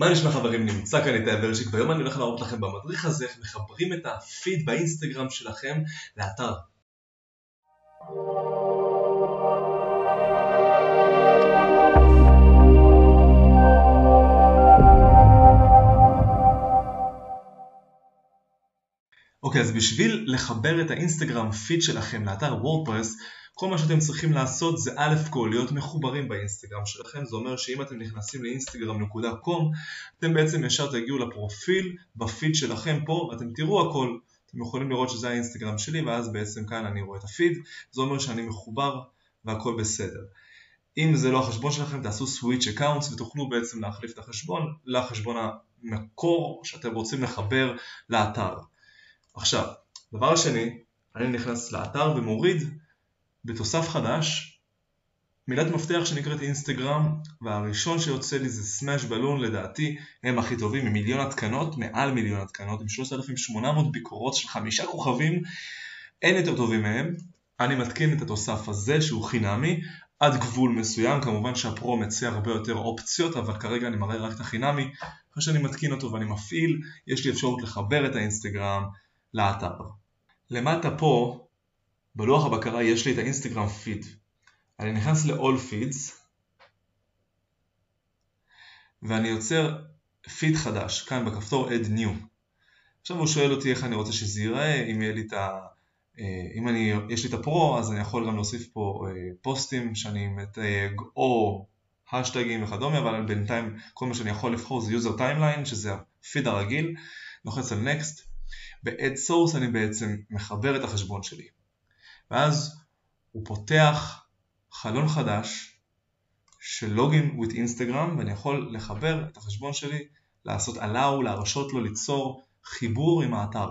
מה נשמע חברים? נמצא כאן איתי ורצ'יק והיום אני הולך להראות לכם במדריך הזה איך מחברים את הפיד באינסטגרם שלכם לאתר. אוקיי, אז בשביל לחבר את האינסטגרם פיד שלכם לאתר וורדפרס כל מה שאתם צריכים לעשות זה א' כל להיות מחוברים באינסטגרם שלכם, זה אומר שאם אתם נכנסים לאינסטגרם.com אתם בעצם ישר תגיעו לפרופיל בפיד שלכם פה ואתם תראו הכל, אתם יכולים לראות שזה האינסטגרם שלי ואז בעצם כאן אני רואה את הפיד, זה אומר שאני מחובר והכל בסדר. אם זה לא החשבון שלכם תעשו switch accounts ותוכלו בעצם להחליף את החשבון לחשבון המקור שאתם רוצים לחבר לאתר. עכשיו, דבר שני, אני נכנס לאתר ומוריד בתוסף חדש מילת מפתח שנקראת אינסטגרם והראשון שיוצא לי זה סמאש בלון לדעתי הם הכי טובים עם מיליון התקנות, מעל מיליון התקנות עם 3,800 ביקורות של חמישה כוכבים אין יותר טובים מהם. אני מתקין את התוסף הזה שהוא חינמי עד גבול מסוים, כמובן שהפרו מציע הרבה יותר אופציות אבל כרגע אני מראה רק את החינמי אחרי שאני מתקין אותו ואני מפעיל יש לי אפשרות לחבר את האינסטגרם לאתר. למטה פה בלוח הבקרה יש לי את האינסטגרם פיד. אני נכנס ל-all feeds ואני יוצר פיד חדש, כאן בכפתור add new. עכשיו הוא שואל אותי איך אני רוצה שזה ייראה, אם יהיה לי את ה... אה, אם אני, יש לי את הפרו אז אני יכול גם להוסיף פה אה, פוסטים שאני מתייג או השטגים וכדומה אבל בינתיים כל מה שאני יכול לבחור זה user timeline שזה הפיד הרגיל, לוחץ על next, ב-add source אני בעצם מחבר את החשבון שלי ואז הוא פותח חלון חדש של לוגין with אינסטגרם ואני יכול לחבר את החשבון שלי, לעשות allow, להרשות לו ליצור חיבור עם האתר.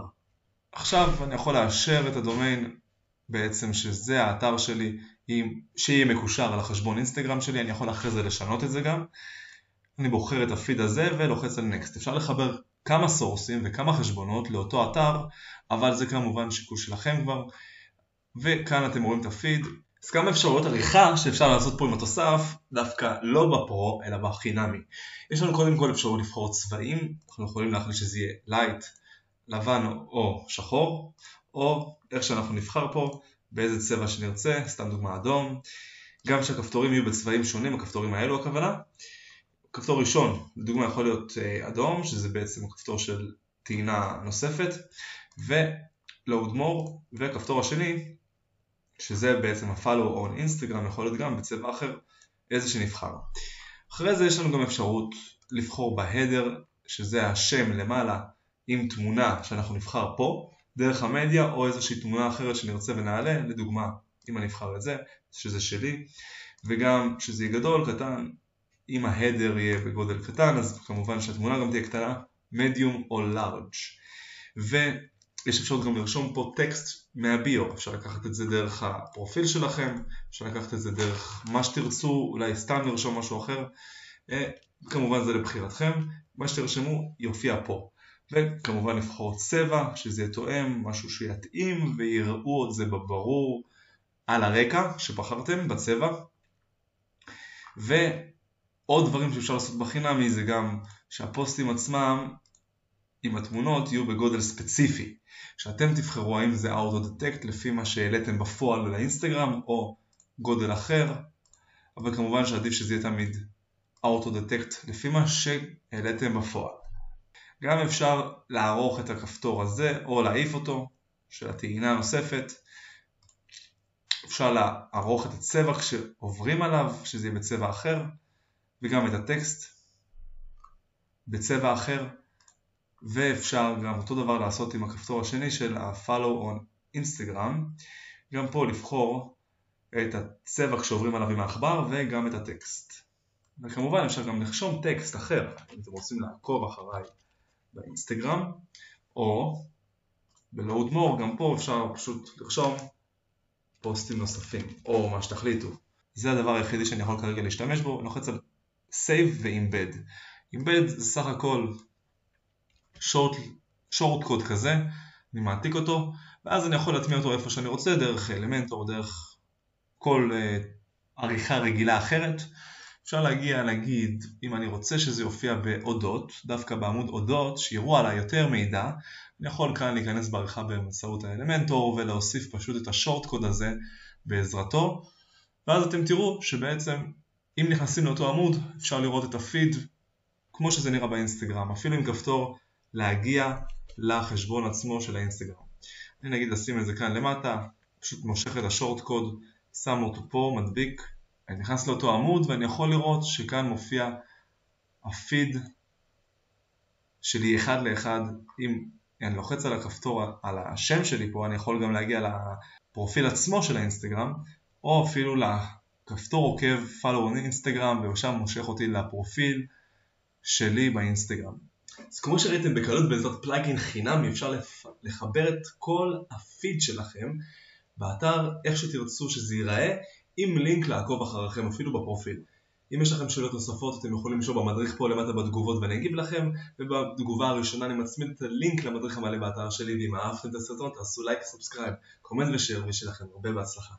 עכשיו אני יכול לאשר את הדומיין בעצם שזה האתר שלי, שיהיה מקושר על החשבון אינסטגרם שלי, אני יכול אחרי זה לשנות את זה גם. אני בוחר את הפיד הזה ולוחץ על Next. אפשר לחבר כמה source ים וכמה חשבונות לאותו אתר, אבל זה כמובן שיקול שלכם כבר. וכאן אתם רואים את הפיד. אז כמה אפשרויות עריכה שאפשר לעשות פה עם התוסף, דווקא לא ב Pro אלא בחינמי. יש לנו קודם כל אפשרות לבחור צבעים, אנחנו יכולים להחליט שזה יהיה light, לבן או שחור, או איך שאנחנו נבחר פה, באיזה צבע שנרצה, סתם דוגמה אדום. גם שהכפתורים יהיו בצבעים שונים, הכפתורים האלו הכוונה. כפתור ראשון, לדוגמה יכול להיות אה, אדום, שזה בעצם הכפתור של טעינה נוספת, ו-load more, והכפתור השני שזה בעצם ה-follow on Instagram, יכול להיות גם בצבע אחר, איזה שנבחר. אחרי זה יש לנו גם אפשרות לבחור בהדר, שזה השם למעלה עם תמונה שאנחנו נבחר פה, דרך המדיה או איזושהי תמונה אחרת שנרצה ונעלה, לדוגמה אם אני אבחר את זה, שזה שלי, וגם שזה יהיה גדול, קטן, אם ההדר יהיה בגודל קטן אז כמובן שהתמונה גם תהיה קטנה, מדיום או לארג'. יש אפשרות גם לרשום פה טקסט מהביו, אפשר לקחת את זה דרך הפרופיל שלכם, אפשר לקחת את זה דרך מה שתרצו, אולי סתם לרשום משהו אחר, אה, כמובן זה לבחירתכם, מה שתרשמו יופיע פה. וכמובן לבחור צבע, שזה יהיה תואם, משהו שיתאים ויראו את זה בברור על הרקע שבחרתם בצבע. ועוד דברים שאפשר לעשות בחינמי זה גם שהפוסטים עצמם עם התמונות יהיו בגודל ספציפי. שאתם תבחרו האם זה auto detect לפי מה שהעליתם בפועל לאינסטגרם או גודל אחר, אבל כמובן שעדיף שזה יהיה תמיד auto detect לפי מה שהעליתם בפועל. גם אפשר לערוך את הכפתור הזה או להעיף אותו, של הטעינה הנוספת. אפשר לערוך את הצבע כשעוברים עליו, שזה יהיה בצבע אחר, וגם את הטקסט בצבע אחר. ואפשר גם אותו דבר לעשות עם הכפתור השני של ה-follow on Instagram. גם פה לבחור את הצבע כשעוברים עליו עם העכבר וגם את הטקסט. וכמובן אפשר גם לרשום טקסט אחר אם אתם רוצים לעקוב אחריי באינסטגרם או ב-load more גם פה אפשר פשוט לרשום פוסטים נוספים או מה שתחליטו. זה הדבר היחידי שאני יכול כרגע להשתמש בו, לוחץ על save ו-embed. embed זה סך הכל שורט קוד כזה, אני מעתיק אותו, ואז אני יכול להטמיע אותו איפה שאני רוצה, דרך אלמנט או דרך כל uh, עריכה רגילה אחרת. אפשר להגיע, נגיד, אם אני רוצה שזה יופיע באודות, דווקא בעמוד אודות, שיראו עליי יותר מידע, אני יכול כאן להיכנס בעריכה באמצעות האלמנטור ולהוסיף פשוט את השורט קוד הזה בעזרתו, ואז אתם תראו שבעצם אם נכנסים לאותו עמוד אפשר לראות את הפיד כמו שזה נראה באינסטגרם, אפילו עם כפתור להגיע לחשבון עצמו של האינסטגרם. אני נגיד אשים את זה כאן למטה, פשוט מושך את השורט קוד, שם אותו פה, מדביק, אני נכנס לאותו עמוד ואני יכול לראות שכאן מופיע הפיד שלי אחד לאחד אם אני לוחץ על הכפתור על השם שלי פה אני יכול גם להגיע לפרופיל עצמו של האינסטגרם או אפילו לכפתור עוקב follow on אינסטגרם ושם מושך אותי לפרופיל שלי באינסטגרם. אז כמו שראיתם בקלות בעזרת פלאגין חינמי אפשר לחבר את כל הפיד שלכם באתר איך שתרצו שזה ייראה עם לינק לעקוב אחריכם אפילו בפרופיל. אם יש לכם שאלות נוספות אתם יכולים לשאול במדריך פה למטה בתגובות ואני אגיב לכם ובתגובה הראשונה אני מצמיד את הלינק למדריך המלא באתר שלי ואם אהבתם את הסרטון תעשו לייק, subscribe, comment ו share ושיהיה לכם הרבה בהצלחה.